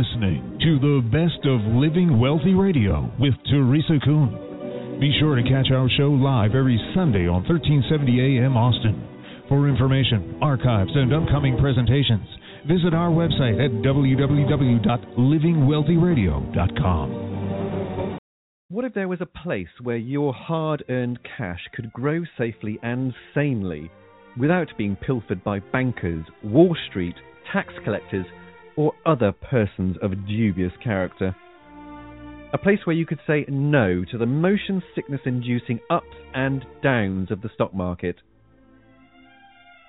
listening to the best of Living Wealthy Radio with Teresa Kuhn. Be sure to catch our show live every Sunday on 1370 AM Austin. For information, archives, and upcoming presentations, visit our website at www.livingwealthyradio.com. What if there was a place where your hard earned cash could grow safely and sanely without being pilfered by bankers, Wall Street, tax collectors, or other persons of dubious character? A place where you could say no to the motion sickness inducing ups and downs of the stock market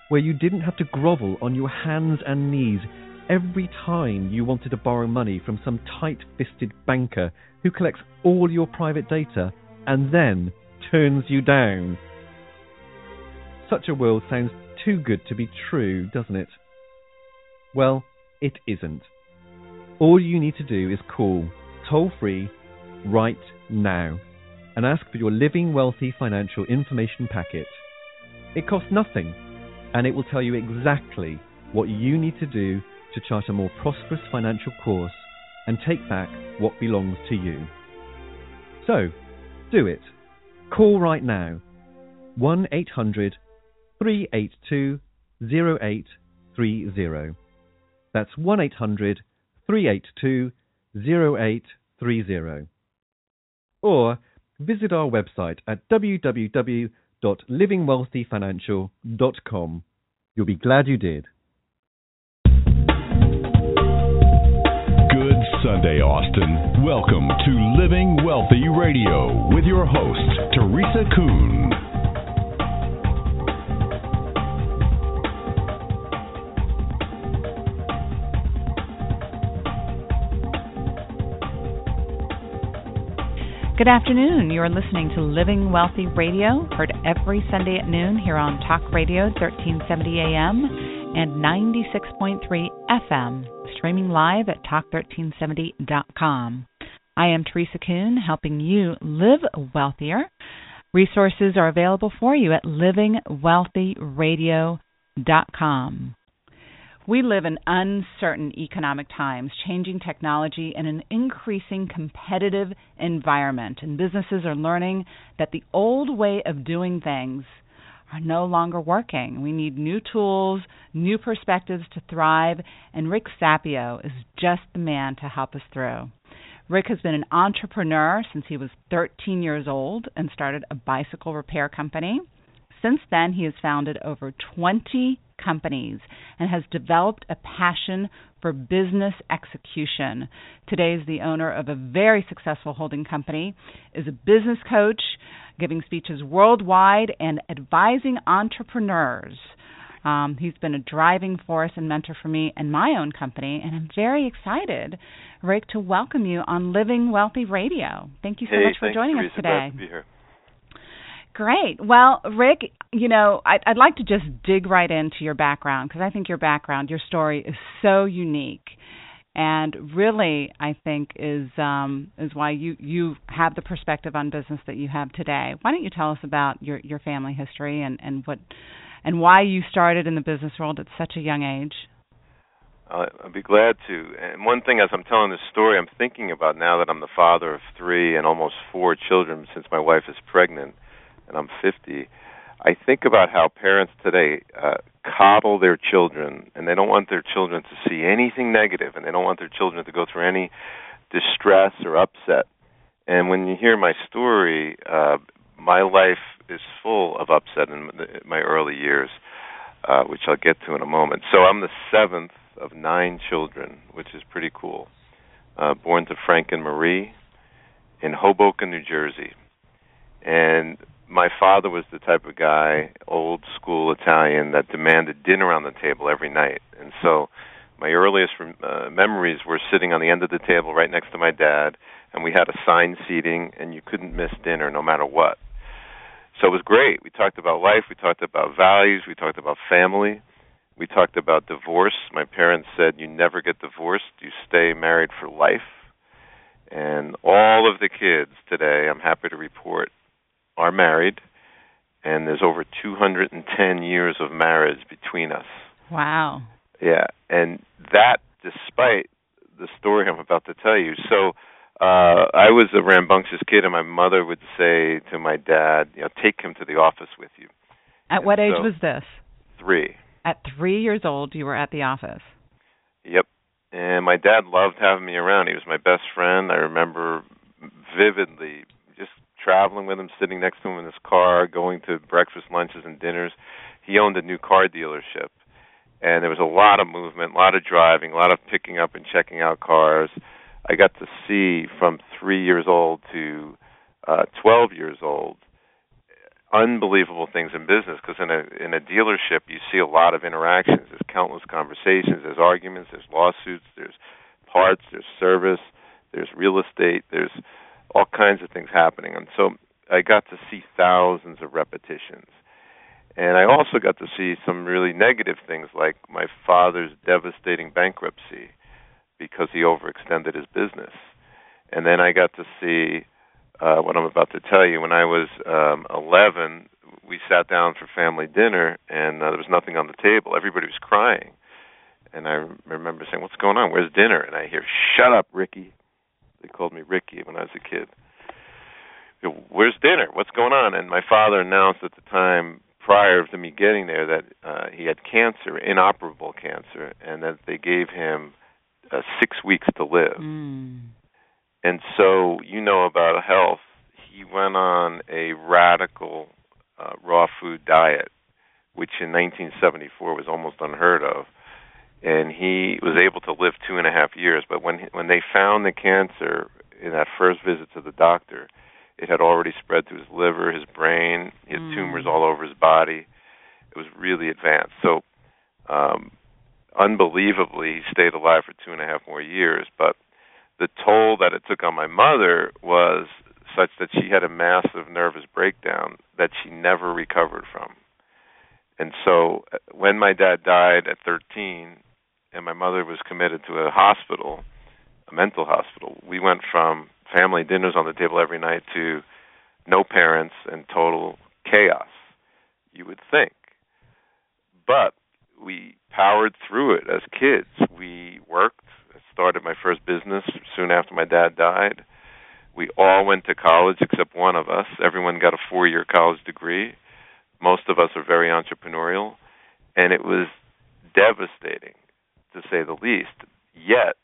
where you didn't have to grovel on your hands and knees every time you wanted to borrow money from some tight fisted banker who collects all your private data and then turns you down. Such a world sounds too good to be true, doesn't it? Well, it isn't. All you need to do is call toll free right now and ask for your Living Wealthy Financial Information Packet. It costs nothing and it will tell you exactly what you need to do to chart a more prosperous financial course and take back what belongs to you. So, do it. Call right now 1 800 382 0830. That's 1 800 382 0830. Or visit our website at www www.livingwealthyfinancial.com. You'll be glad you did. Good Sunday, Austin. Welcome to Living Wealthy Radio with your host, Teresa Kuhn. Good afternoon. You are listening to Living Wealthy Radio, heard every Sunday at noon here on Talk Radio 1370 AM and 96.3 FM, streaming live at talk1370.com. I am Teresa Kuhn, helping you live wealthier. Resources are available for you at livingwealthyradio.com. We live in uncertain economic times, changing technology, and an increasing competitive environment. And businesses are learning that the old way of doing things are no longer working. We need new tools, new perspectives to thrive, and Rick Sapio is just the man to help us through. Rick has been an entrepreneur since he was 13 years old and started a bicycle repair company. Since then, he has founded over 20 companies and has developed a passion for business execution. Today is the owner of a very successful holding company, is a business coach, giving speeches worldwide and advising entrepreneurs. Um, he's been a driving force and mentor for me and my own company, and I'm very excited, Rick, to welcome you on Living Wealthy Radio. Thank you so hey, much for joining us today. Glad to be here. Great. Well, Rick, you know, I'd, I'd like to just dig right into your background because I think your background, your story is so unique, and really, I think is um, is why you you have the perspective on business that you have today. Why don't you tell us about your your family history and and what and why you started in the business world at such a young age? I'd be glad to. And one thing, as I'm telling this story, I'm thinking about now that I'm the father of three and almost four children since my wife is pregnant and I'm 50, I think about how parents today uh, coddle their children, and they don't want their children to see anything negative, and they don't want their children to go through any distress or upset. And when you hear my story, uh, my life is full of upset in my early years, uh, which I'll get to in a moment. So I'm the seventh of nine children, which is pretty cool. Uh, born to Frank and Marie in Hoboken, New Jersey. And my father was the type of guy, old school Italian, that demanded dinner on the table every night. And so my earliest uh, memories were sitting on the end of the table right next to my dad, and we had assigned seating, and you couldn't miss dinner no matter what. So it was great. We talked about life, we talked about values, we talked about family, we talked about divorce. My parents said, You never get divorced, you stay married for life. And all of the kids today, I'm happy to report, are married, and there's over 210 years of marriage between us. Wow. Yeah, and that, despite the story I'm about to tell you. So uh I was a rambunctious kid and my mother would say to my dad, you know, take him to the office with you. At And what age so- was this? 3. At three years old, you were at the office. Yep. And my dad loved having me around. He was my best friend. I remember vividly traveling with him, sitting next to him in his car, going to breakfast, lunches, and dinners. He owned a new car dealership. And there was a lot of movement, a lot of driving, a lot of picking up and checking out cars. I got to see from three years old to uh, 12 years old unbelievable things in business because in a in a dealership you see a lot of interactions there's countless conversations there's arguments there's lawsuits there's parts there's service there's real estate there's all kinds of things happening and so I got to see thousands of repetitions and I also got to see some really negative things like my father's devastating bankruptcy because he overextended his business and then I got to see uh, what I'm about to tell you. When I was um, 11, we sat down for family dinner, and uh, there was nothing on the table. Everybody was crying, and I remember saying, "What's going on? Where's dinner?" And I hear, "Shut up, Ricky." They called me Ricky when I was a kid. Where's dinner? What's going on? And my father announced at the time, prior to me getting there, that uh, he had cancer, inoperable cancer, and that they gave him uh, six weeks to live. Mm. And so, you know about health. He went on a radical uh, raw food diet, which in 1974 was almost unheard of. And he was able to live two and a half years. But when when they found the cancer in that first visit to the doctor, it had already spread to his liver, his brain. He had Mm. tumors all over his body. It was really advanced. So, um, unbelievably, he stayed alive for two and a half more years. But the toll that it took on my mother was such that she had a massive nervous breakdown that she never recovered from. And so uh, when my dad died at 13 and my mother was committed to a hospital, a mental hospital, we went from family dinners on the table every night to no parents and total chaos, you would think. But we powered through it as kids. We worked, started my first business soon after my dad died. We all went to college except one of us. Everyone got a four year college degree. Most of us are very entrepreneurial. And it was devastating, to say the least. Yet,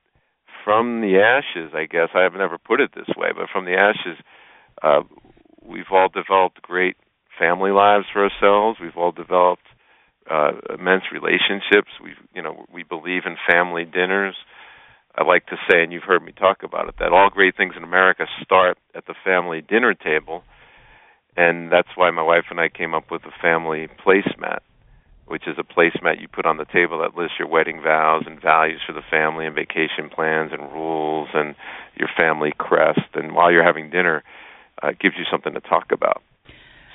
from the ashes, I guess, I have never put it this way, but from the ashes, uh, we've all developed great family lives for ourselves. We've all developed uh, immense relationships. We, you know, we believe in family dinners. I like to say, and you've heard me talk about it, that all great things in America start at the family dinner table, and that's why my wife and I came up with the family placemat, which is a placemat you put on the table that lists your wedding vows and values for the family and vacation plans and rules and your family crest. And while you're having dinner, uh, it gives you something to talk about.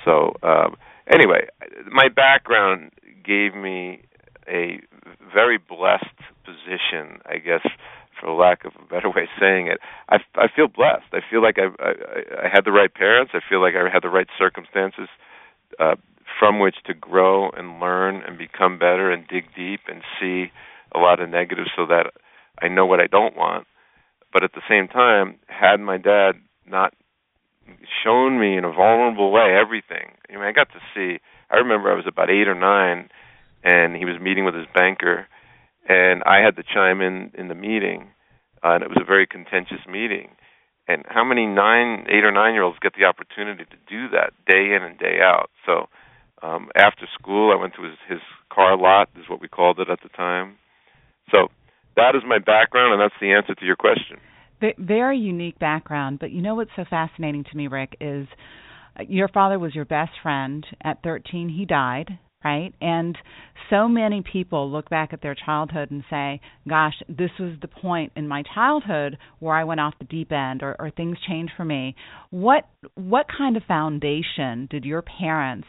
So, um, anyway, my background gave me a very blessed position, I guess, for lack of a better way of saying it. I, I feel blessed. I feel like I, I, I had the right parents. I feel like I had the right circumstances uh, from which to grow and learn and become better and dig deep and see a lot of negatives so that I know what I don't want. But at the same time, had my dad not shown me in a vulnerable way everything. I mean, I got to see. I remember I was about eight or nine, and he was meeting with his banker, and I had to chime in in the meeting, uh, and it was a very contentious meeting. And how many nine, eight or nine year olds get the opportunity to do that day in and day out? So um, after school, I went to his his car lot, is what we called it at the time. So that is my background, and that's the answer to your question. Very unique background, but you know what's so fascinating to me, Rick, is uh, your father was your best friend. At 13, he died, right? And so many people look back at their childhood and say, gosh, this was the point in my childhood where I went off the deep end or, or things changed for me. What what kind of foundation did your parents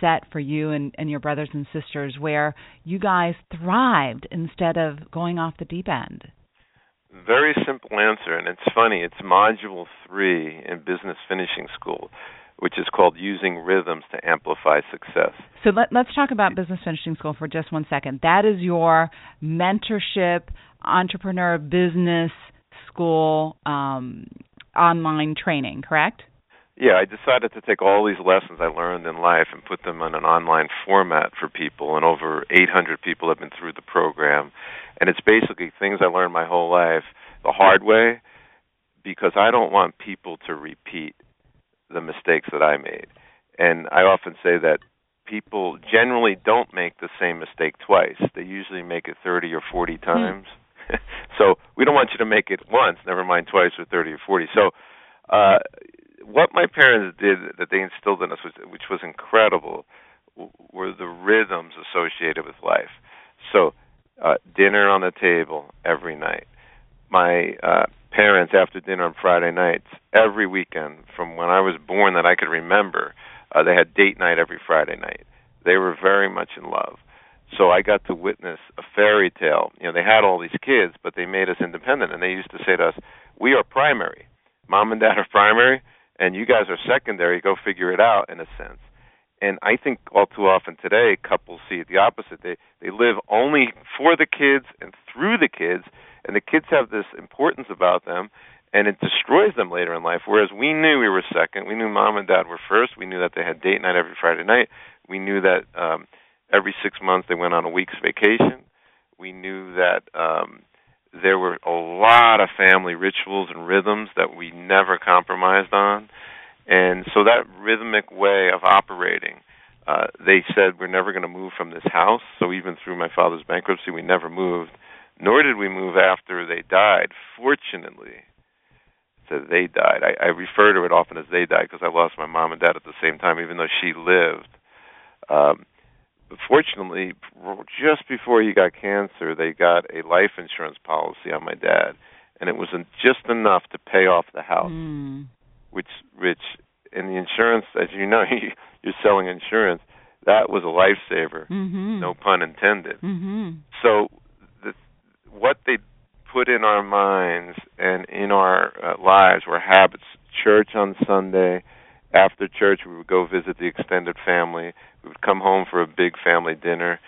set for you and, and your brothers and sisters where you guys thrived instead of going off the deep end? Very simple answer, and it's funny. It's module three in business finishing school. Which is called Using Rhythms to Amplify Success. So let, us talk about Business Finishing School for just one second. That is your mentorship, entrepreneur business school um, online training, correct? Yeah, I decided to take all these lessons I learned in life and put them in an online format for people, and over 800 people have been through the program. And it's basically things I learned my whole life the hard way because I don't want people to repeat the mistakes that I made. And I often say that people generally don't make the same mistake twice. They usually make it 30 or 40 hmm. times. so we don't want you to make it once, never mind twice or 30 or 40. So uh what my parents did that they instilled in us, which, which was incredible, were the rhythms associated with life. So, uh, dinner on the table every night. My uh, parents, after dinner on Friday nights, every weekend from when I was born that I could remember, uh, they had date night every Friday night. They were very much in love. So I got to witness a fairy tale. You know, they had all these kids, but they made us independent, and they used to say to us, "We are primary. Mom and Dad are primary and you guys are secondary. Go figure it out in a sense. And I think all too often today, couples see it the opposite. They they live only for the kids and through the kids, and the kids have this importance about them, and it destroys them later in life. Whereas we knew we were second. We knew mom and dad were first. We knew that they had date night every Friday night. We knew that um, every six months they went on a week's vacation. We knew that um, there were a lot of family rituals and rhythms that we never compromised on. And so that rhythmic way of operating, uh, they said we're never going to move from this house. So even through my father's bankruptcy, we never moved, nor did we move after they died. Fortunately, so they died. I, I refer to it often as they died because I lost my mom and dad at the same time, even though she lived. Um, fortunately, just before he got cancer, they got a life insurance policy on my dad, and it was just enough to pay off the house, mm. which which in the insurance, as you know, you're selling insurance. That was a lifesaver, mm-hmm. no pun intended. Mm-hmm. So, what they put in our minds and in our uh, lives were habits. Church on Sunday, after church, we would go visit the extended family. We would come home for a big family dinner.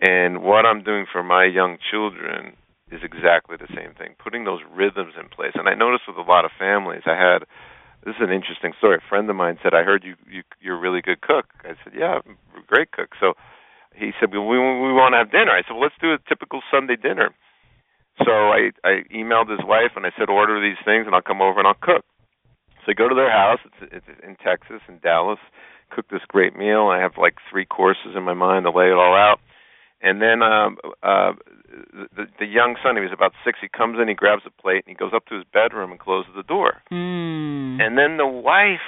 And what I'm doing for my young children is exactly the same thing, putting those rhythms in place. And I noticed with a lot of families, I had this is an interesting story. A friend of mine said, "I heard you, you you're a really good cook." I said, "Yeah, I'm a great cook." So he said, "Well, we we want to have dinner." I said, "Well, let's do a typical Sunday dinner." So I I emailed his wife and I said, "Order these things and I'll come over and I'll cook." So I go to their house. It's, it's in Texas, in Dallas. Cook this great meal. I have like three courses in my mind to lay it all out. And then um, uh, the, the young son, he was about six. He comes in, he grabs a plate, and he goes up to his bedroom and closes the door. Mm. And then the wife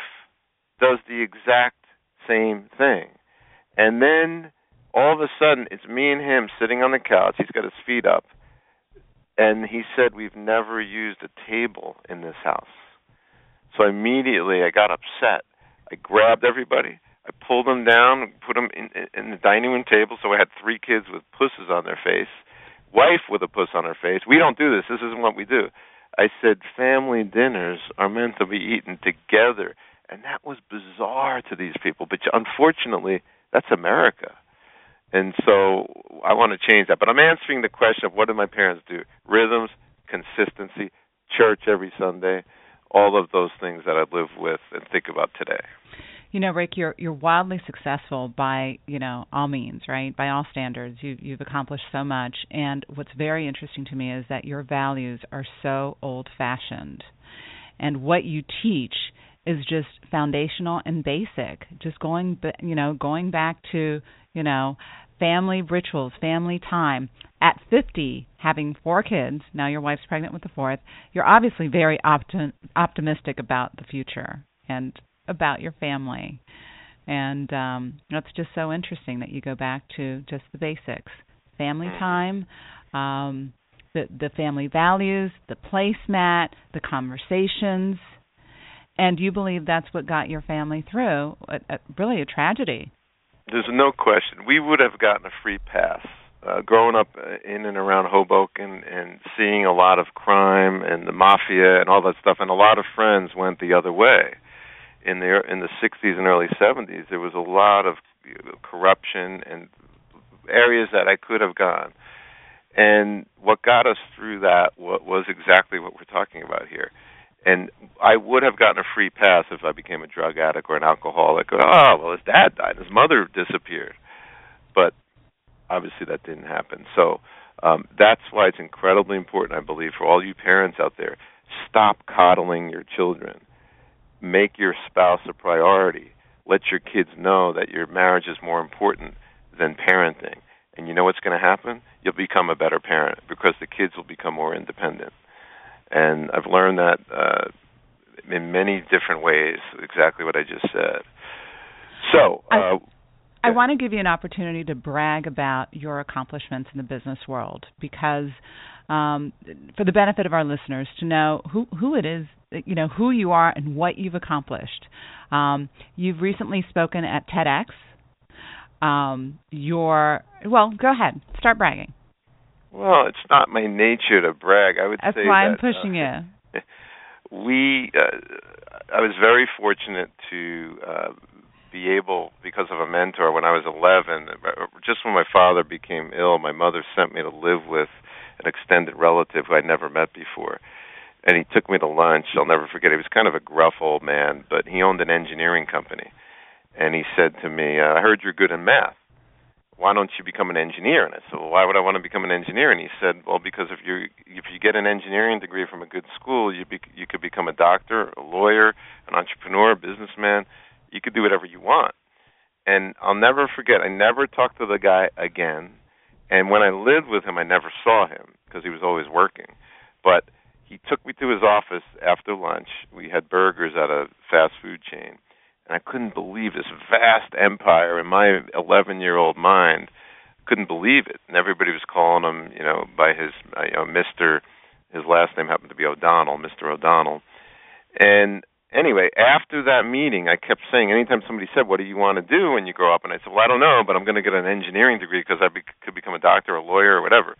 does the exact same thing. And then all of a sudden, it's me and him sitting on the couch. He's got his feet up, and he said, "We've never used a table in this house." So immediately I got upset. I grabbed everybody. I pulled them down, and put them in, in the dining room table. So I had three kids with pusses on their face, wife with a puss on her face. We don't do this. This isn't what we do. I said family dinners are meant to be eaten together, and that was bizarre to these people. But unfortunately, that's America. And so I want to change that. But I'm answering the question of what did my parents do? Rhythms, consistency, church every Sunday all of those things that I live with and think about today. You know, Rick, you're you're wildly successful by you know all means, right? By all standards, you you've accomplished so much. And what's very interesting to me is that your values are so old-fashioned, and what you teach is just foundational and basic. Just going, you know, going back to you know family rituals, family time. At 50, having four kids, now your wife's pregnant with the fourth, you're obviously very optim- optimistic about the future and about your family. And um, that's just so interesting that you go back to just the basics family mm-hmm. time, um, the, the family values, the placemat, the conversations. And you believe that's what got your family through a, a, really a tragedy there's no question we would have gotten a free pass. Uh, growing up in and around Hoboken and seeing a lot of crime and the mafia and all that stuff, and a lot of friends went the other way. in the in the 60s and early 70s, there was a lot of corruption and areas that I could have gone. And what got us through that was exactly what we're talking about here. And I would have gotten a free pass if I became a drug addict or an alcoholic. Oh, well, his dad died, his mother disappeared. But obviously that didn't happen. So um, that's why it's incredibly important, I believe, for all you parents out there. Stop coddling your children. Make your spouse a priority. Let your kids know that your marriage is more important than parenting. And you know what's going to happen? You'll become a better parent because the kids will become more independent. And I've learned that uh, in many different ways, exactly what I just said. So, uh, I want to give you an opportunity to brag about your accomplishments in the business world because, um, for the benefit of our listeners, to know who who it is, you know, who you are and what you've accomplished. Um, you've recently spoken at TEDx. Um, your well, go ahead, start bragging. Well, it's not my nature to brag. I would That's say why that, I'm pushing uh, you. we, uh, I was very fortunate to uh, be able, because of a mentor, when I was 11, just when my father became ill, my mother sent me to live with an extended relative who I'd never met before. And he took me to lunch. I'll never forget. He was kind of a gruff old man, but he owned an engineering company. And he said to me, uh, "I heard you're good in math. Why don't you become an engineer?" And I said, "Well, why would I want to become an engineer?" And he said, "Well, because if you if you get an engineering degree from a good school, you be, you could become a doctor, a lawyer, an entrepreneur, a businessman." you could do whatever you want. And I'll never forget, I never talked to the guy again. And when I lived with him, I never saw him because he was always working. But he took me to his office after lunch. We had burgers at a fast food chain. And I couldn't believe this vast empire in my 11 year old mind. Couldn't believe it. And everybody was calling him, you know, by his, uh, you know, Mr. His last name happened to be O'Donnell, Mr. O'Donnell. And anyway, after that meeting, I kept saying, anytime somebody said, "What do you want to do when you grow up?" and I said, "Well, I don't know, but I'm going to get an engineering degree because I be- could become a doctor, or a lawyer, or whatever."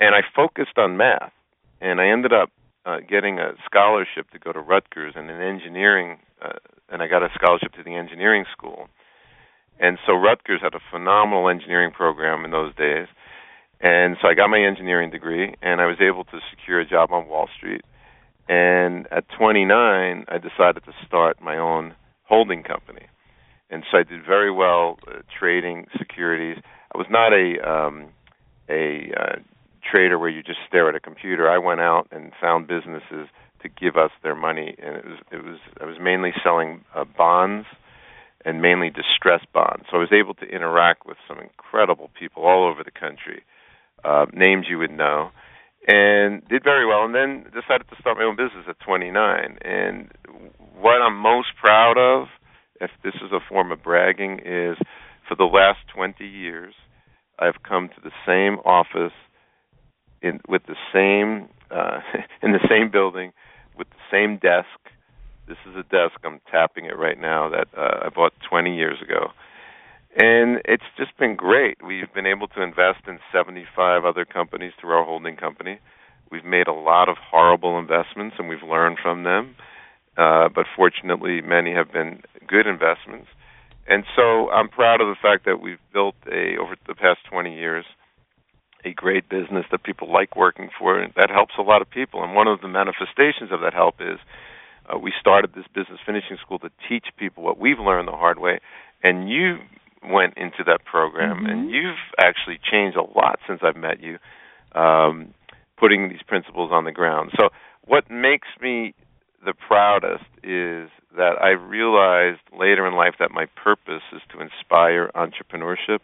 And I focused on math, and I ended up uh, getting a scholarship to go to Rutgers and an engineering, uh, and I got a scholarship to the engineering school. And so Rutgers had a phenomenal engineering program in those days. And so I got my engineering degree, and I was able to secure a job on Wall Street and at 29, I decided to start my own holding company. And so I did very well uh, trading securities. I was not a um, a uh, trader where you just stare at a computer. I went out and found businesses to give us their money, and it was it was I was mainly selling uh, bonds and mainly distressed bonds. So I was able to interact with some incredible people all over the country, uh, names you would know and did very well and then decided to start my own business at 29 and what I'm most proud of if this is a form of bragging is for the last 20 years I've come to the same office in with the same uh in the same building with the same desk this is a desk I'm tapping it right now that uh, I bought 20 years ago and it's just been great. We've been able to invest in 75 other companies through our holding company. We've made a lot of horrible investments and we've learned from them. Uh, but fortunately, many have been good investments. And so I'm proud of the fact that we've built a over the past 20 years a great business that people like working for and that helps a lot of people. And one of the manifestations of that help is uh, we started this business finishing school to teach people what we've learned the hard way. And you went into that program, mm-hmm. and you've actually changed a lot since I've met you, um, putting these principles on the ground. So, what makes me the proudest is that I realized later in life that my purpose is to inspire entrepreneurship,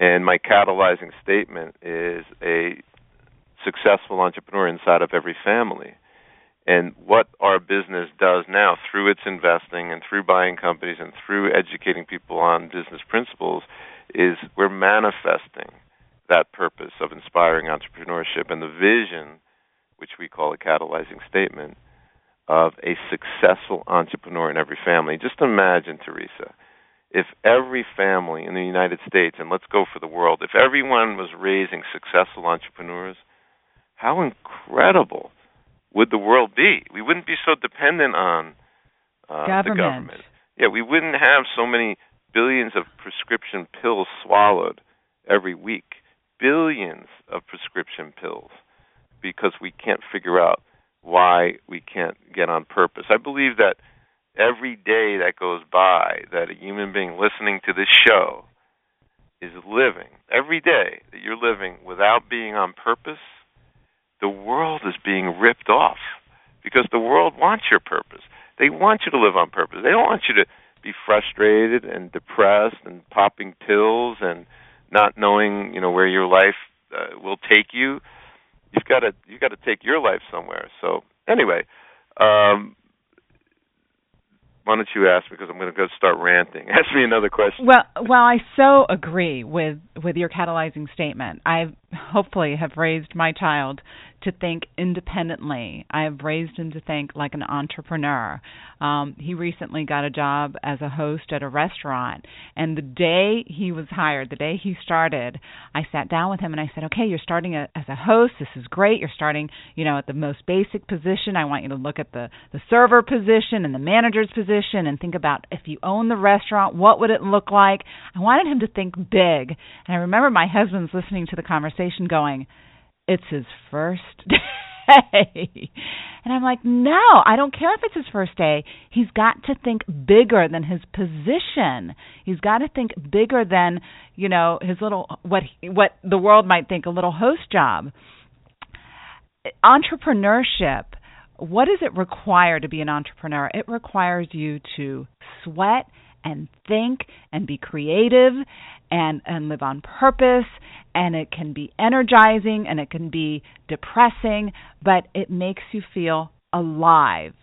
and my catalyzing statement is a successful entrepreneur inside of every family. And what our business does now through its investing and through buying companies and through educating people on business principles is we're manifesting that purpose of inspiring entrepreneurship and the vision, which we call a catalyzing statement, of a successful entrepreneur in every family. Just imagine, Teresa, if every family in the United States, and let's go for the world, if everyone was raising successful entrepreneurs, how incredible would the world be? We wouldn't be so dependent on uh, government. the government. Yeah, we wouldn't have so many billions of prescription pills swallowed every week. Billions of prescription pills because we can't figure out why we can't get on purpose. I believe that every day that goes by that a human being listening to this show is living, every day that you're living without being on purpose, the world is being ripped off because the world wants your purpose. They want you to live on purpose. They don't want you to be frustrated and depressed and popping pills and not knowing, you know, where your life uh, will take you. You've got to you've got to take your life somewhere. So anyway, um, why don't you ask because I'm going to go start ranting. Ask me another question. Well, well, I so agree with with your catalyzing statement. I hopefully have raised my child to think independently. I have raised him to think like an entrepreneur. Um, he recently got a job as a host at a restaurant, and the day he was hired, the day he started, I sat down with him and I said, "Okay, you're starting a, as a host. This is great. You're starting, you know, at the most basic position. I want you to look at the the server position and the manager's position and think about if you own the restaurant, what would it look like?" I wanted him to think big, and I remember my husband's listening to the conversation, going it's his first day. And I'm like, no, I don't care if it's his first day. He's got to think bigger than his position. He's got to think bigger than, you know, his little what what the world might think a little host job. Entrepreneurship, what does it require to be an entrepreneur? It requires you to sweat and think and be creative and and live on purpose. And it can be energizing and it can be depressing but it makes you feel alive.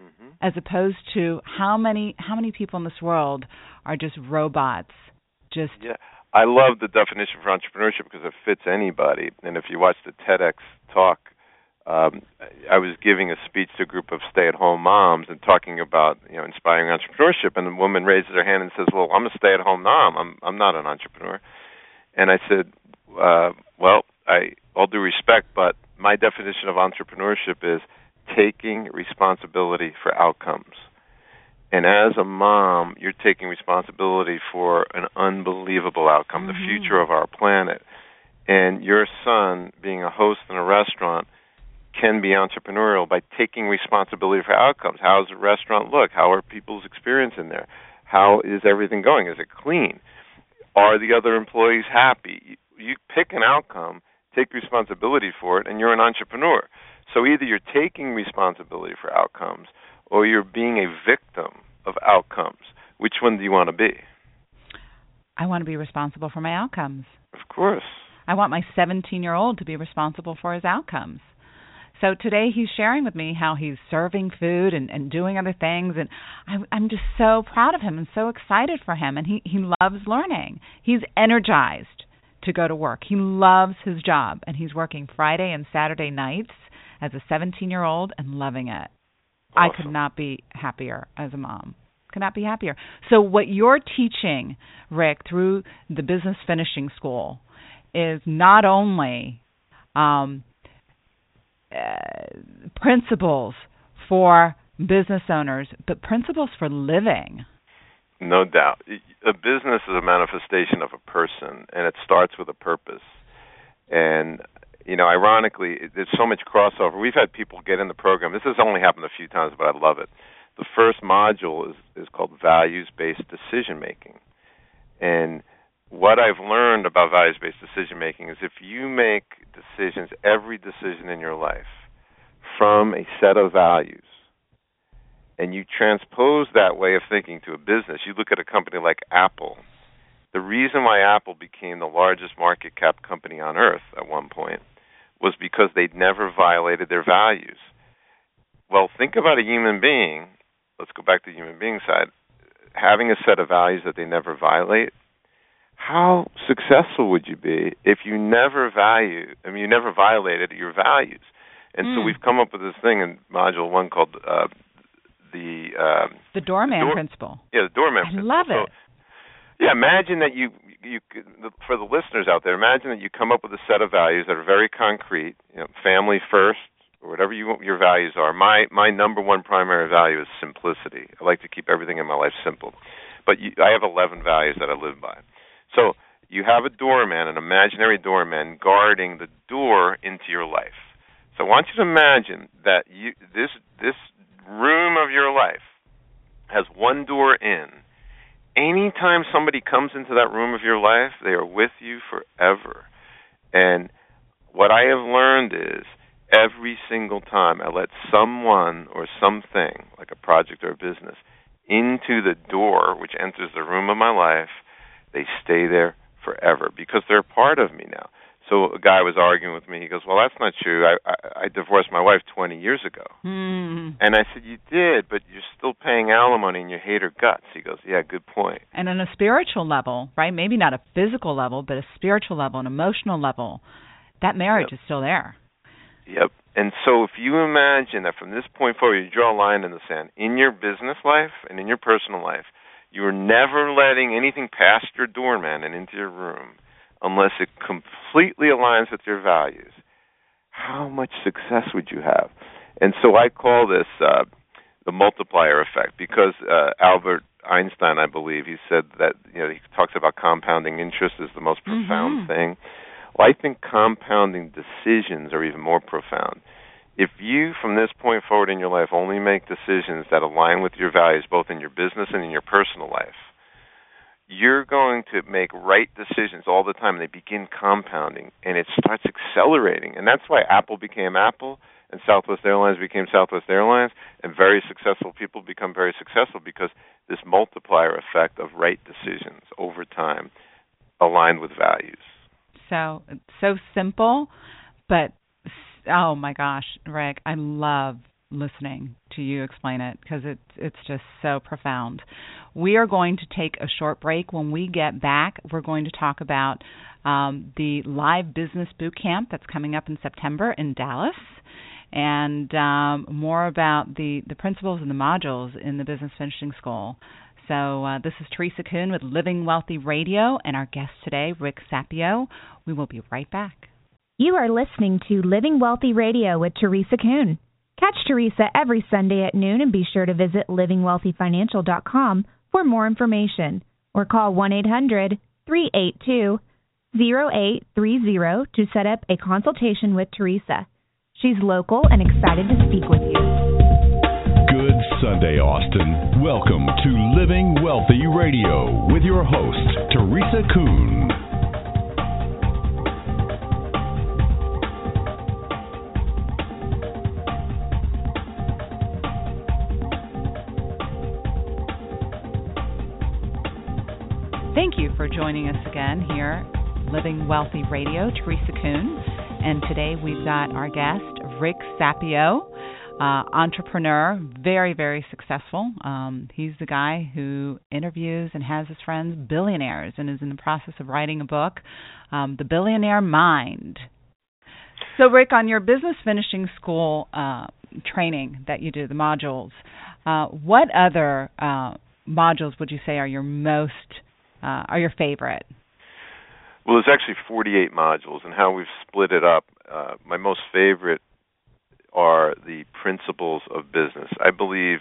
Mm-hmm. as opposed to how many how many people in this world are just robots just yeah. I love the definition for entrepreneurship because it fits anybody. And if you watch the tedx talk um, I was giving a speech to a group of stay-at-home moms and talking about you know inspiring entrepreneurship, and the woman raises her hand and says, "Well, I'm a stay-at-home mom. I'm I'm not an entrepreneur." And I said, uh, "Well, I all due respect, but my definition of entrepreneurship is taking responsibility for outcomes." And as a mom, you're taking responsibility for an unbelievable outcome, mm-hmm. the future of our planet. And your son, being a host in a restaurant, can be entrepreneurial by taking responsibility for outcomes. How does the restaurant look? How are people's experience in there? How is everything going? Is it clean? Are the other employees happy? You pick an outcome, take responsibility for it, and you're an entrepreneur. So either you're taking responsibility for outcomes or you're being a victim of outcomes. Which one do you want to be? I want to be responsible for my outcomes. Of course. I want my 17 year old to be responsible for his outcomes. So today he's sharing with me how he's serving food and, and doing other things, and I'm, I'm just so proud of him and so excited for him. And he he loves learning. He's energized to go to work. He loves his job, and he's working Friday and Saturday nights as a 17 year old and loving it. Awesome. I could not be happier as a mom. Could not be happier. So what you're teaching, Rick, through the business finishing school, is not only um, uh, principles for business owners, but principles for living. No doubt. A business is a manifestation of a person, and it starts with a purpose. And, you know, ironically, there's so much crossover. We've had people get in the program. This has only happened a few times, but I love it. The first module is, is called values based decision making. And what I've learned about values based decision making is if you make decisions, every decision in your life, from a set of values, and you transpose that way of thinking to a business, you look at a company like Apple. The reason why Apple became the largest market cap company on earth at one point was because they'd never violated their values. Well, think about a human being. Let's go back to the human being side. Having a set of values that they never violate how successful would you be if you never value I mean you never violated your values? And mm. so we've come up with this thing in module one called uh, the um, the doorman the door, principle. Yeah, the doorman I principle. love so, it. yeah, imagine that you you for the listeners out there, imagine that you come up with a set of values that are very concrete, you know, family first or whatever you your values are. My my number one primary value is simplicity. I like to keep everything in my life simple. But you, I have 11 values that I live by. So you have a doorman, an imaginary doorman, guarding the door into your life. So I want you to imagine that you this this room of your life has one door in. Anytime somebody comes into that room of your life, they are with you forever. And what I have learned is every single time I let someone or something, like a project or a business, into the door which enters the room of my life, they stay there forever because they're part of me now. So a guy was arguing with me. He goes, "Well, that's not true. I I, I divorced my wife 20 years ago." Mm. And I said, "You did, but you're still paying alimony and you hate her guts." He goes, "Yeah, good point." And on a spiritual level, right? Maybe not a physical level, but a spiritual level, an emotional level, that marriage Yep. is still there. Yep. And so if you imagine that from this point forward, you draw a line in the sand in your business life and in your personal life, you are never letting anything past your doorman and into your room unless it completely aligns with your values. How much success would you have? And so I call this uh, the multiplier effect because uh, Albert Einstein, I believe, he said that you know he talks about compounding interest as the most profound Mhm. thing. Well, I think compounding decisions are even more profound. If you, from this point forward in your life, only make decisions that align with your values, both in your business and in your personal life, you're going to make right decisions all the time. And they begin compounding, and it starts accelerating. And that's why Apple became Apple, and Southwest Airlines became Southwest Airlines, and very successful people become very successful because this multiplier effect of right decisions over time aligned with values. So it's so simple, but oh my gosh, Rick, I love listening to you explain it because it's it's just so profound. We are going to take a short break. When we get back, we're going to talk about um, the live business boot camp that's coming up in September in Dallas, and um, more about the the principles and the modules in the business finishing school. So uh, this is Teresa Kuhn with Living Wealthy Radio, and our guest today, Rick Sapio. We will be right back. You are listening to Living Wealthy Radio with Teresa Kuhn. Catch Teresa every Sunday at noon and be sure to visit livingwealthyfinancial.com for more information or call 1 800 382 0830 to set up a consultation with Teresa. She's local and excited to speak with you. Good Sunday, Austin. Welcome to Living Wealthy Radio with your host, Teresa Kuhn. Joining us again here, Living Wealthy Radio, Teresa Kuhn. And today we've got our guest, Rick Sapio, uh, entrepreneur, very, very successful. Um, he's the guy who interviews and has his friends billionaires and is in the process of writing a book, um, The Billionaire Mind. So, Rick, on your business finishing school uh, training that you do, the modules, uh, what other uh, modules would you say are your most uh, are your favorite? Well, there's actually 48 modules, and how we've split it up. Uh, my most favorite are the principles of business. I believe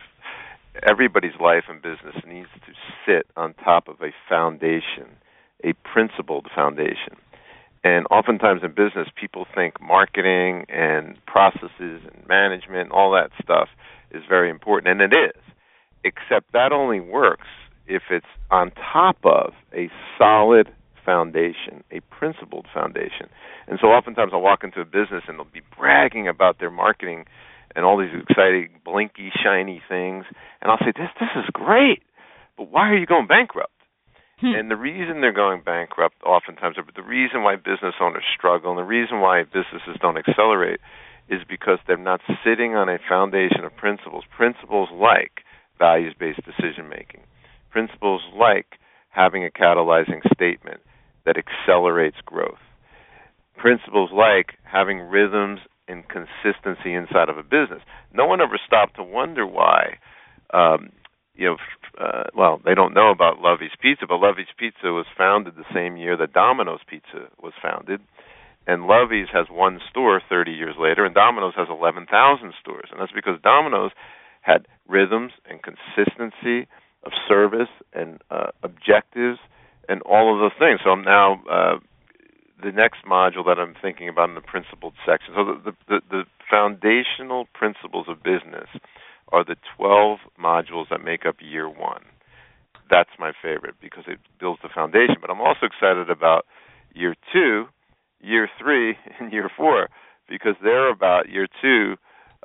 everybody's life and business needs to sit on top of a foundation, a principled foundation. And oftentimes in business, people think marketing and processes and management, all that stuff is very important, and it is. Except that only works if it's on top of a solid foundation, a principled foundation. And so oftentimes I'll walk into a business and they'll be bragging about their marketing and all these exciting, blinky, shiny things. And I'll say, This this is great, but why are you going bankrupt? Hmm. And the reason they're going bankrupt oftentimes, or the reason why business owners struggle, and the reason why businesses don't accelerate, is because they're not sitting on a foundation of principles. Principles like values based decision making, principles like having a catalyzing statement that accelerates growth, principles like having rhythms and consistency inside of a business. No one ever stopped to wonder why. Um, you know, uh, well, they don't know about Lovey's Pizza, but Lovey's Pizza was founded the same year that Domino's Pizza was founded, and Lovey's has one store 30 years later, and Domino's has 11,000 stores, and that's because Domino's had rhythms and consistency of service and uh, objectives and all of those things. So I'm now uh, the next module that I'm thinking about in the principled section. So the, the, the foundational principles of business are the 12 modules that make up year one. That's my favorite because it builds the foundation. But I'm also excited about year two, year three, and year four because they're about year two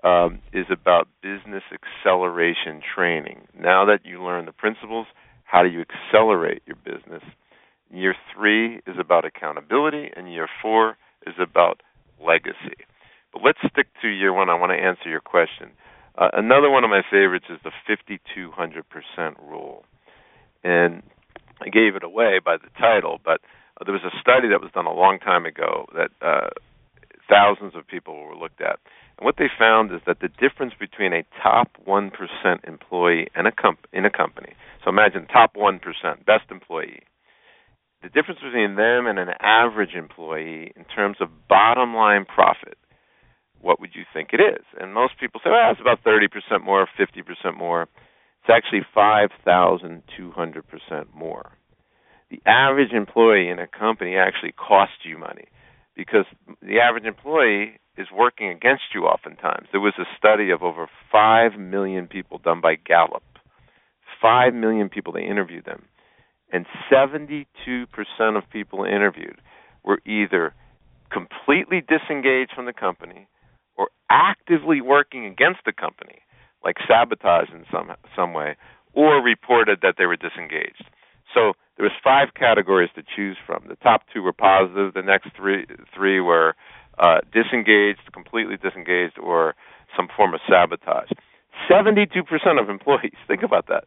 um, is about business acceleration training. Now that you learn the principles, how do you accelerate your business? Year three is about accountability, and year four is about legacy. But let's stick to year one. I want to answer your question. Uh, another one of my favorites is the 5200% rule. And I gave it away by the title, but uh, there was a study that was done a long time ago that uh, thousands of people were looked at. And what they found is that the difference between a top 1% employee and a comp- in a company, so imagine top 1%, best employee, the difference between them and an average employee in terms of bottom line profit, what would you think it is? And most people say, well, it's about 30% more, 50% more. It's actually 5,200% more. The average employee in a company actually costs you money because the average employee is working against you oftentimes. There was a study of over 5 million people done by Gallup. 5 million people, they interviewed them and 72% of people interviewed were either completely disengaged from the company or actively working against the company, like sabotage in some some way, or reported that they were disengaged. So there was five categories to choose from. The top two were positive. The next three three were uh, disengaged, completely disengaged, or some form of sabotage. Seventy-two percent of employees. Think about that.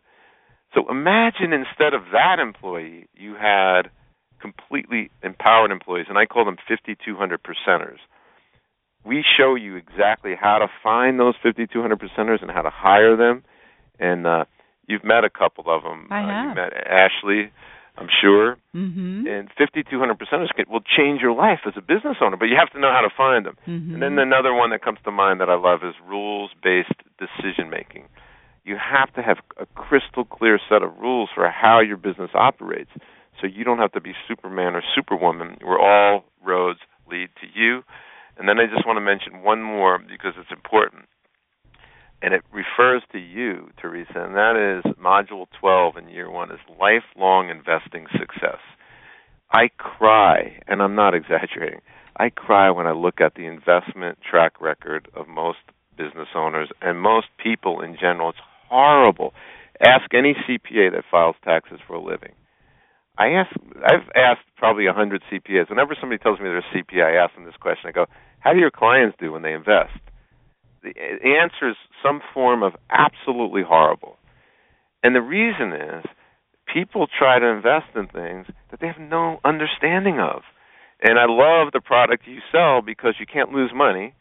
So imagine instead of that employee, you had completely empowered employees, and I call them 5,200 percenters. We show you exactly how to find those 5,200 percenters and how to hire them. And uh, you've met a couple of them. I have. Uh, you met Ashley, I'm sure. Mm-hmm. And 5,200 percenters will change your life as a business owner, but you have to know how to find them. Mm-hmm. And then another one that comes to mind that I love is rules-based decision making you have to have a crystal clear set of rules for how your business operates. So you don't have to be Superman or Superwoman, where all roads lead to you. And then I just want to mention one more because it's important. And it refers to you, Teresa, and that is Module 12 in Year 1 is lifelong investing success. I cry, and I'm not exaggerating, I cry when I look at the investment track record of most business owners and most people in general. It's horrible. Ask any CPA that files taxes for a living. I ask I've asked probably a hundred CPAs. Whenever somebody tells me they're a CPA, I ask them this question. I go, How do your clients do when they invest? The, the answer is some form of absolutely horrible. And the reason is people try to invest in things that they have no understanding of. And I love the product you sell because you can't lose money.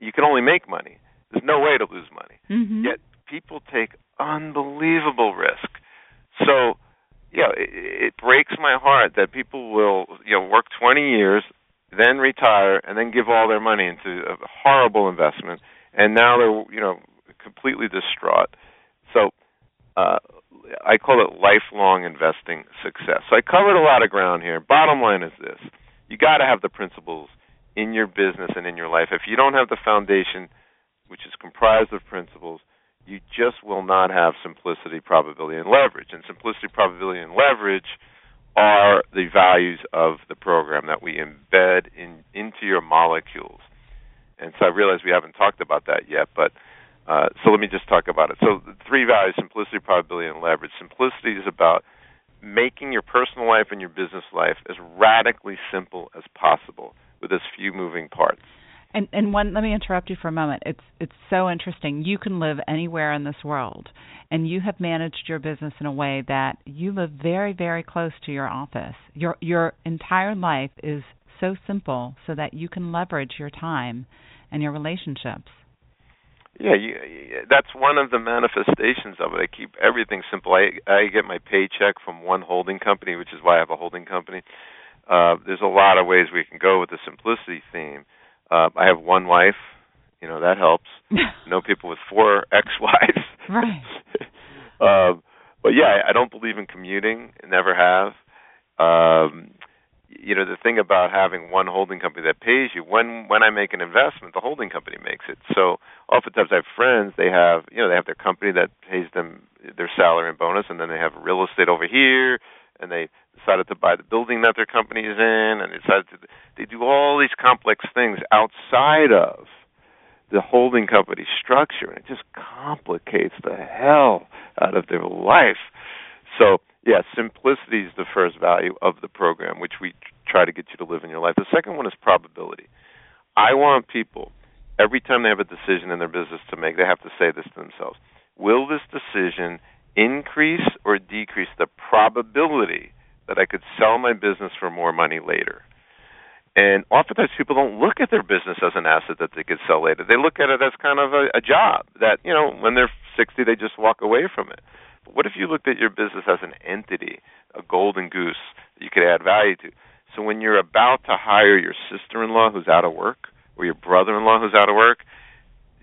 You can only make money. There's no way to lose money. Mm-hmm. Yet people take unbelievable risk. So, yeah, it, it breaks my heart that people will, you know, work 20 years, then retire, and then give all their money into a horrible investment, and now they're, you know, completely distraught. So, uh, I call it lifelong investing success. So I covered a lot of ground here. Bottom line is this: you got to have the principles in your business and in your life. If you don't have the foundation, which is comprised of principles, you just will not have simplicity, probability, and leverage. And simplicity, probability, and leverage are the values of the program that we embed in into your molecules. And so I realize we haven't talked about that yet, but uh, so let me just talk about it. So the three values: simplicity, probability, and leverage. Simplicity is about making your personal life and your business life as radically simple as possible with as few moving parts. And and one let me interrupt you for a moment. It's it's so interesting. You can live anywhere in this world and you have managed your business in a way that you live very very close to your office. Your your entire life is so simple so that you can leverage your time and your relationships. Yeah, you, that's one of the manifestations of it. I keep everything simple. I I get my paycheck from one holding company, which is why I have a holding company. uh, there's a lot of ways we can go with the simplicity theme. Uh, I have one wife, you know that helps. know people with four ex-wives. Right. um, but yeah, I, I don't believe in commuting. Never have. Um, you know the thing about having one holding company that pays you when when I make an investment the holding company makes it. So oftentimes I have friends they have you know they have their company that pays them their salary and bonus and then they have real estate over here and they decided to buy the building that their company is in and they decided to they do all these complex things outside of the holding company structure and it just complicates the hell out of their life. So yeah, simplicity is the first value of the program, which we try to get you to live in your life. The second one is probability. I want people, every time they have a decision in their business to make, they have to say this to themselves Will this decision increase or decrease the probability that I could sell my business for more money later? And oftentimes people don't look at their business as an asset that they could sell later. They look at it as kind of a, a job that, you know, when they're 60, they just walk away from it. What if you looked at your business as an entity, a golden goose that you could add value to? So when you're about to hire your sister-in-law who's out of work or your brother-in-law who's out of work,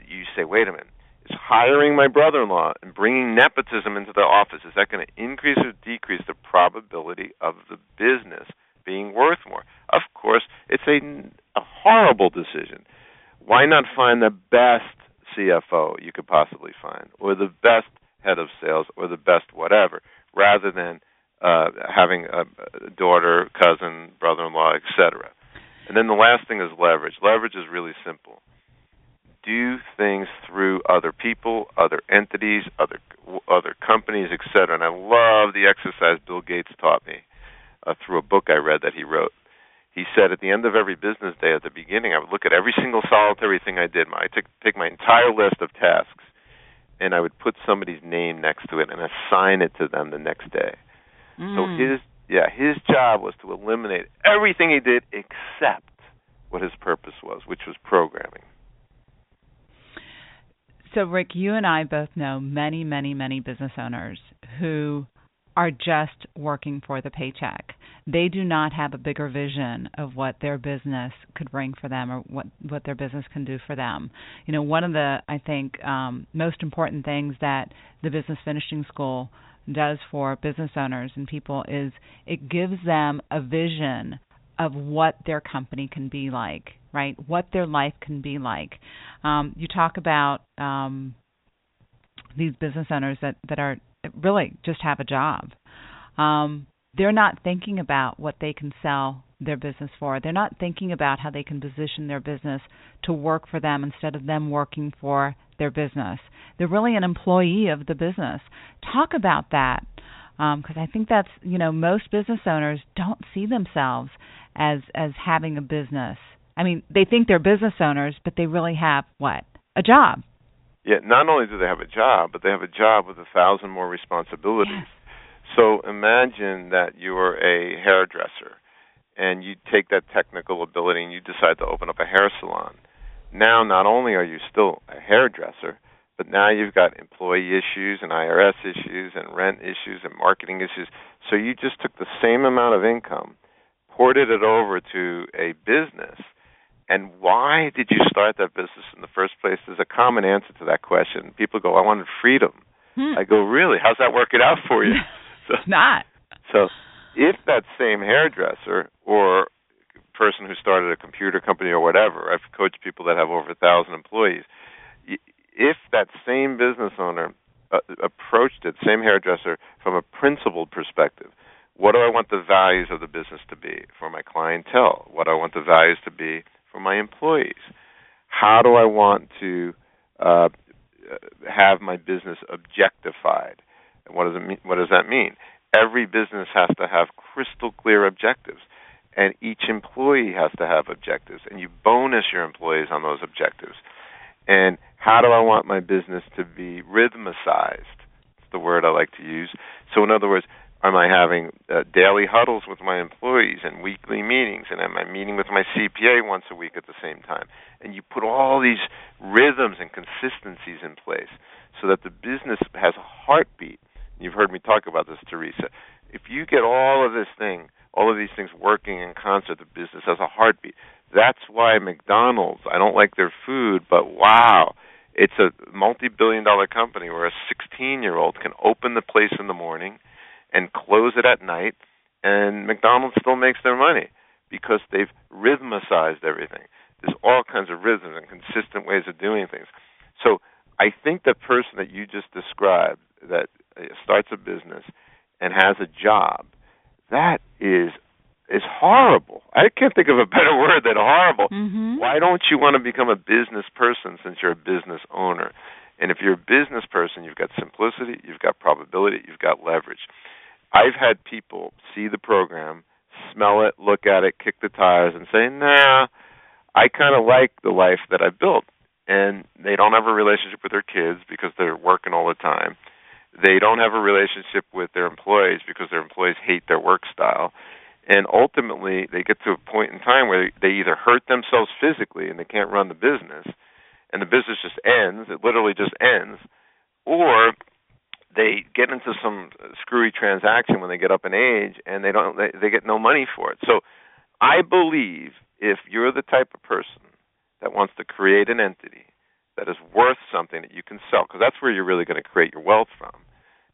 you say, "Wait a minute. Is hiring my brother-in-law and bringing nepotism into the office is that going to increase or decrease the probability of the business being worth more?" Of course, it's a, a horrible decision. Why not find the best CFO you could possibly find or the best head of sales or the best whatever, rather than uh, having a, daughter, cousin, brother-in-law, etc. And then the last thing is leverage. Leverage is really simple. Do things through other people, other entities, other other companies, etc. And I love the exercise Bill Gates taught me uh, through a book I read that he wrote. He said at the end of every business day, at the beginning, I would look at every single solitary thing I did. I took take my entire list of tasks, and I would put somebody's name next to it and assign it to them the next day. Mm. So his yeah, his job was to eliminate everything he did except what his purpose was, which was programming. So Rick, you and I both know many, many, many business owners who are just working for the paycheck. They do not have a bigger vision of what their business could bring for them or what what their business can do for them. You know, one of the I think um, most important things that the Business Finishing School does for business owners and people is it gives them a vision of what their company can be like, right? What their life can be like. Um, you talk about um, these business owners that that are really just have a job. Um, they're not thinking about what they can sell their business for. They're not thinking about how they can position their business to work for them instead of them working for their business. They're really an employee of the business. Talk about that because um, I think that's you know most business owners don't see themselves as as having a business. I mean, they think they're business owners, but they really have what a job. Yeah, not only do they have a job, but they have a job with a thousand more responsibilities. Yes. So imagine that you are a hairdresser and you take that technical ability and you decide to open up a hair salon. Now, not only are you still a hairdresser, but now you've got employee issues and IRS issues and rent issues and marketing issues. So you just took the same amount of income, ported it over to a business and why did you start that business in the first place? There's a common answer to that question. People go, I wanted freedom. Hmm. I go, really? How's that working out for you? so, not. So if that same hairdresser or person who started a computer company or whatever, I've coached people that have over a thousand employees. If that same business owner uh, approached it, same hairdresser, from a principled perspective, what do I want the values of the business to be for my clientele? What do I want the values to be for my employees? How do I want to uh, have my business objectified? What does it mean? What does that mean? Every business has to have crystal clear objectives, and each employee has to have objectives, and you bonus your employees on those objectives. And how do I want my business to be rhythmicized? It's the word I like to use. So, in other words, Am I having uh, daily huddles with my employees and weekly meetings? And am I meeting with my CPA once a week at the same time? And you put all these rhythms and consistencies in place so that the business has a heartbeat. You've heard me talk about this, Teresa. If you get all of this thing all of these things working in concert. The business has a heartbeat. That's why McDonald's. I don't like their food, but wow, it's a multi-billion dollar company where a 16-year-old can open the place in the morning and close it at night, and McDonald's still makes their money because they've rhythmicized everything. There's all kinds of rhythms and consistent ways of doing things. So I think the person that you just described that starts a business and has a job, that is is horrible. I can't think of a better word than horrible. Mm-hmm. Why don't you want to become a business person since you're a business owner? And if you're a business person, you've got simplicity, you've got probability, you've got leverage. I've had people see the program, smell it, look at it, kick the tires, and say, "Nah, I kind of like the life that I built." And they don't have a relationship with their kids because they're working all the time. They don't have a relationship with their employees because their employees hate their work style. And ultimately, they get to a point in time where they either hurt themselves physically and they can't run the business, and the business just ends. It literally just ends, or they get into some screwy transaction when they get up in age and they don't they, they get no money for it. So I believe if you're the type of person that wants to create an entity that is worth something that you can sell because that's where you're really going to create your wealth from,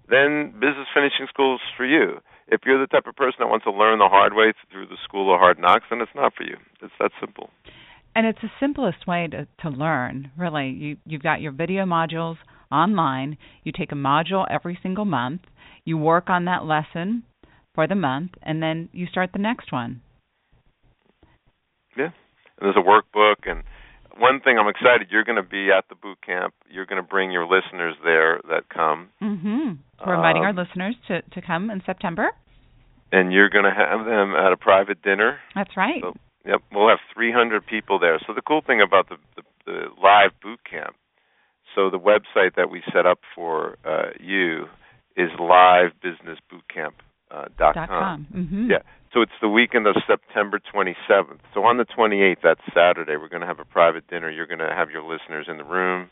then business finishing school is for you. If you're the type of person that wants to learn the hard way through the school of hard knocks, then it's not for you. It's that simple. And it's the simplest way to, to learn, really. You, you've got your video modules online. You take a module every single month. You work on that lesson for the month, and then you start the next one. Yeah. And there's a workbook. And one thing I'm excited, you're going to be at the boot camp. You're going to bring your listeners there that come. Mm-hmm. We're inviting Um, our listeners to, to come in September. And you're going to have them at a private dinner. That's right. So, yep, we'll have 300 people there. So the cool thing about the, the, the live boot camp, so the website that we set up for uh, you is livebusinessbootcamp.com. Uh, dot com. com. Mm-hmm. Yeah. So it's the weekend of September 27th. So on the 28th, that's Saturday, we're going to have a private dinner. You're going to have your listeners in the room,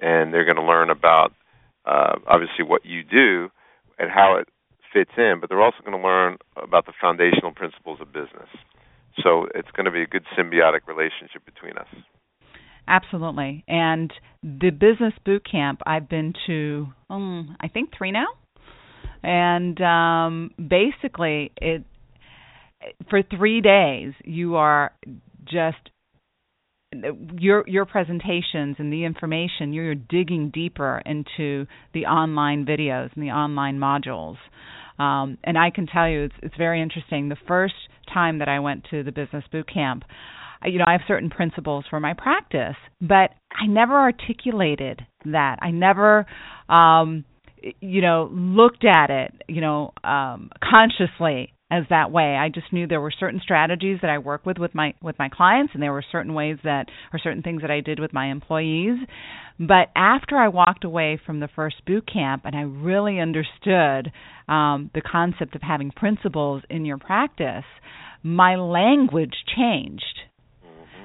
and they're going to learn about uh, obviously what you do and how it fits in. But they're also going to learn about the foundational principles of business. So it's going to be a good symbiotic relationship between us. Absolutely. And the business boot camp, I've been to, um, I think three now. And um, basically, it for three days you are just your your presentations and the information you're digging deeper into the online videos and the online modules. Um, and I can tell you it's it's very interesting. The first time that I went to the business boot camp you know I have certain principles for my practice but I never articulated that. I never um you know looked at it you know um consciously as that way. I just knew there were certain strategies that I work with with my with my clients, and there were certain ways that or certain things that I did with my employees. But after I walked away from the first boot camp, and I really understood um, the concept of having principles in your practice, my language changed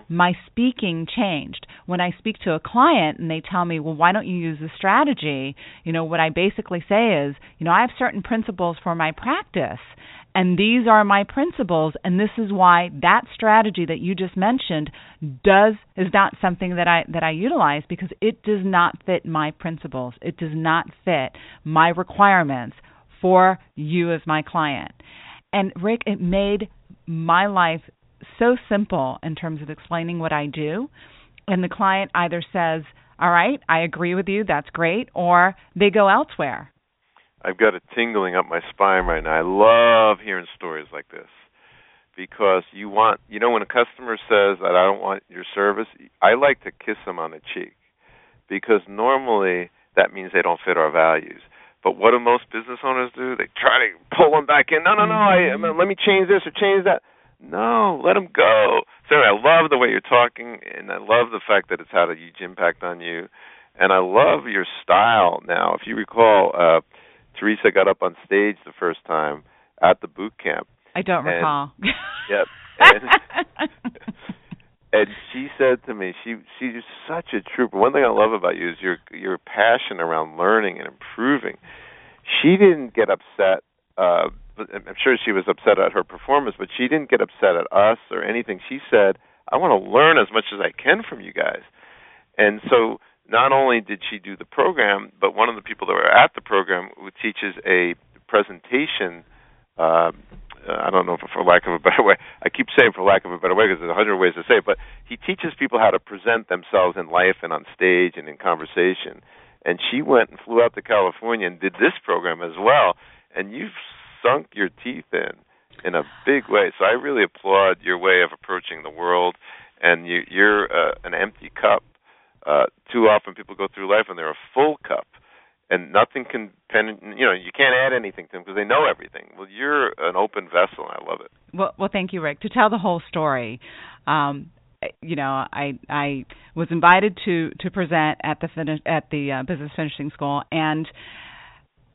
my speaking changed. When I speak to a client and they tell me, "Well, why don't you use this strategy?" You know, what I basically say is, you know, I have certain principles for my practice, and these are my principles, and this is why that strategy that you just mentioned does is not something that I that I utilize because it does not fit my principles. It does not fit my requirements for you as my client. And Rick, it made my life so simple in terms of explaining what I do. And the client either says, All right, I agree with you, that's great, or they go elsewhere. I've got it tingling up my spine right now. I love hearing stories like this because you want, you know, when a customer says that I don't want your service, I like to kiss them on the cheek because normally that means they don't fit our values. But what do most business owners do? They try to pull them back in. No, no, no. I, mean, let me change this or change that. No, let them go. So anyway, I love the way you're talking, and I love the fact that it's had a huge impact on you. And I love your style now. If you recall, uh, Teresa got up on stage the first time at the boot camp. I don't And- recall. Yep. And, and she said to me, she she's such a trooper. One thing I love about you is your your passion around learning and improving. She didn't get upset uh I'm sure she was upset at her performance, but she didn't get upset at us or anything. She said, "I want to learn as much as I can from you guys." And so, not only did she do the program, but one of the people that were at the program who teaches a presentation. Uh, I don't know if for lack of a better way. I keep saying for lack of a better way because there's a hundred ways to say it. But he teaches people how to present themselves in life and on stage and in conversation. And she went and flew out to California and did this program as well. And you've sunk your teeth in in a big way. So I really applaud your way of approaching the world. And you, you're uh, an empty cup. Uh, too often people go through life and they're a full cup, and nothing can pen. You know, you can't add anything to them because they know everything. Well, you're an open vessel, and I love it. Well, well, thank you, Rick. To tell the whole story, um, you know, I I was invited to to present at the finish at the uh, business finishing school, and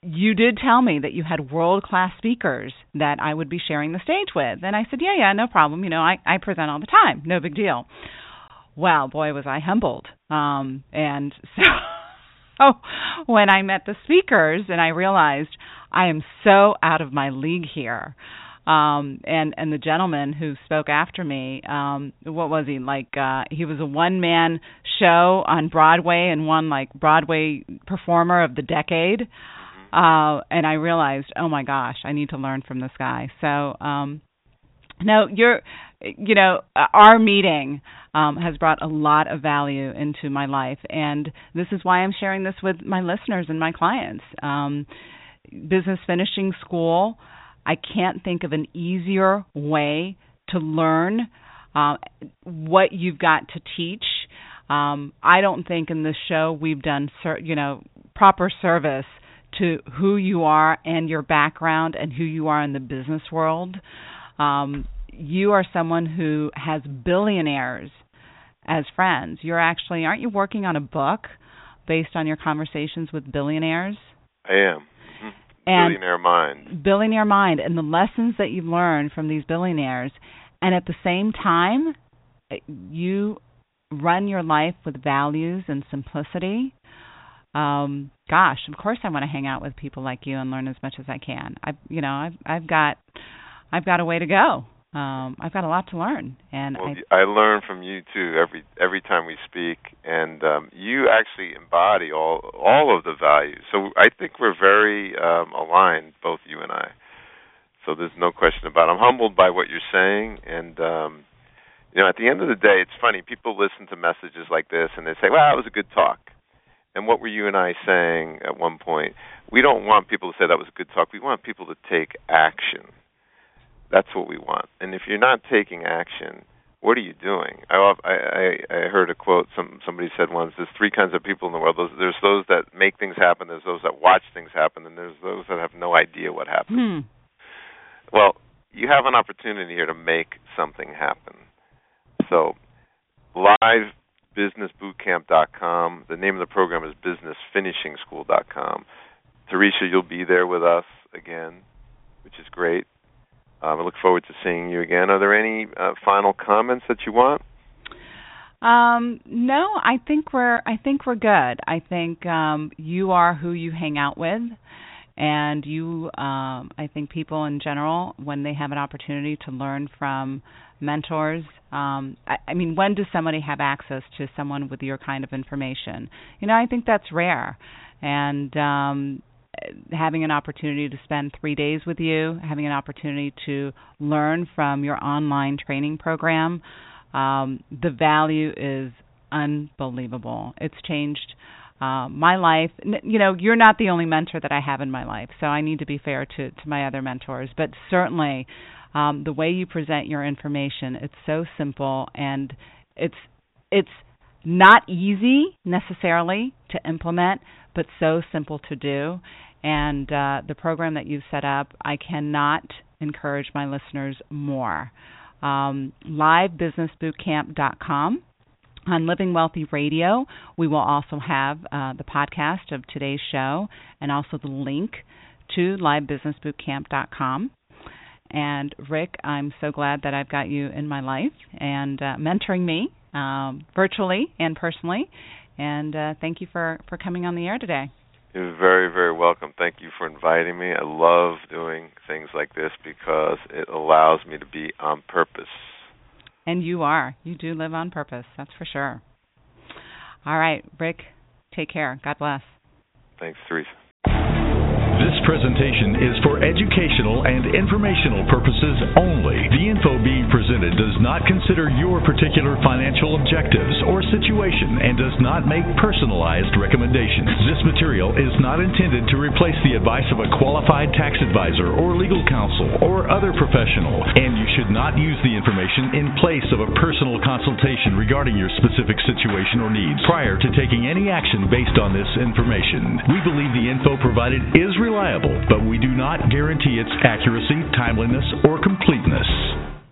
you did tell me that you had world class speakers that I would be sharing the stage with. And I said, Yeah, yeah, no problem. You know, I, I present all the time, no big deal. Well, boy, was I humbled. Um, and so when I met the speakers and I realized I am so out of my league here. Um, and and the gentleman who spoke after me, um, what was he like? Uh, he was a one man show on Broadway and won like Broadway performer of the decade uh, and I realized, oh my gosh, I need to learn from this guy. So, um, no, you're, you know, our meeting um, has brought a lot of value into my life, and this is why I'm sharing this with my listeners and my clients. Um, business finishing school, I can't think of an easier way to learn uh, what you've got to teach. Um, I don't think in this show we've done, ser- you know, proper service to who you are and your background and who you are in the business world. Um, you are someone who has billionaires as friends. You're actually, aren't you working on a book based on your conversations with billionaires? I am. Mm-hmm. And billionaire mind. Billionaire mind, and the lessons that you've learned from these billionaires. And at the same time, you run your life with values and simplicity um gosh of course i want to hang out with people like you and learn as much as i can i you know i've i've got i've got a way to go um i've got a lot to learn and well, i i learn from you too every every time we speak and um you actually embody all all of the values so i think we're very um aligned both you and i so there's no question about it. i'm humbled by what you're saying and um you know at the end of the day it's funny people listen to messages like this and they say well it was a good talk and what were you and I saying at one point? We don't want people to say that was a good talk. We want people to take action. That's what we want. And if you're not taking action, what are you doing? I I I heard a quote. Some somebody said once. There's three kinds of people in the world. There's those that make things happen. There's those that watch things happen, and there's those that have no idea what happened. Hmm. Well, you have an opportunity here to make something happen. So, live businessbootcamp.com. The name of the program is businessfinishingschool.com. Teresa, you'll be there with us again, which is great. Um, I look forward to seeing you again. Are there any uh, final comments that you want? Um, no, I think we're I think we're good. I think um, you are who you hang out with, and you um, I think people in general when they have an opportunity to learn from mentors. Um, I, I mean, when does somebody have access to someone with your kind of information? You know, I think that's rare, and um, having an opportunity to spend three days with you, having an opportunity to learn from your online training program, um, the value is unbelievable. It's changed uh, my life. You know, you're not the only mentor that I have in my life, so I need to be fair to to my other mentors. But certainly, um, the way you present your information, it's so simple and it's it's not easy necessarily to implement, but so simple to do. And uh, the program that you've set up, I cannot encourage my listeners more. Um, livebusinessbootcamp.com. On Living Wealthy Radio, we will also have uh, the podcast of today's show and also the link to livebusinessbootcamp.com. And Rick, I'm so glad that I've got you in my life and uh, mentoring me um, virtually and personally. And uh, thank you for, for coming on the air today. You're very, very welcome. Thank you for inviting me. I love doing things like this because it allows me to be on purpose. And you are. You do live on purpose, that's for sure. All right, Rick, take care. God bless. Thanks, Teresa. This presentation is for educational and informational purposes only. The info being presented does not consider your particular financial objectives or situation and does not make personalized recommendations. This material is not intended to replace the advice of a qualified tax advisor or legal counsel or other professional, and you should not use the information in place of a personal consultation regarding your specific situation or needs prior to taking any action based on this information. We believe the info provided is reliable, but we do not guarantee its accuracy, timeliness, or completeness.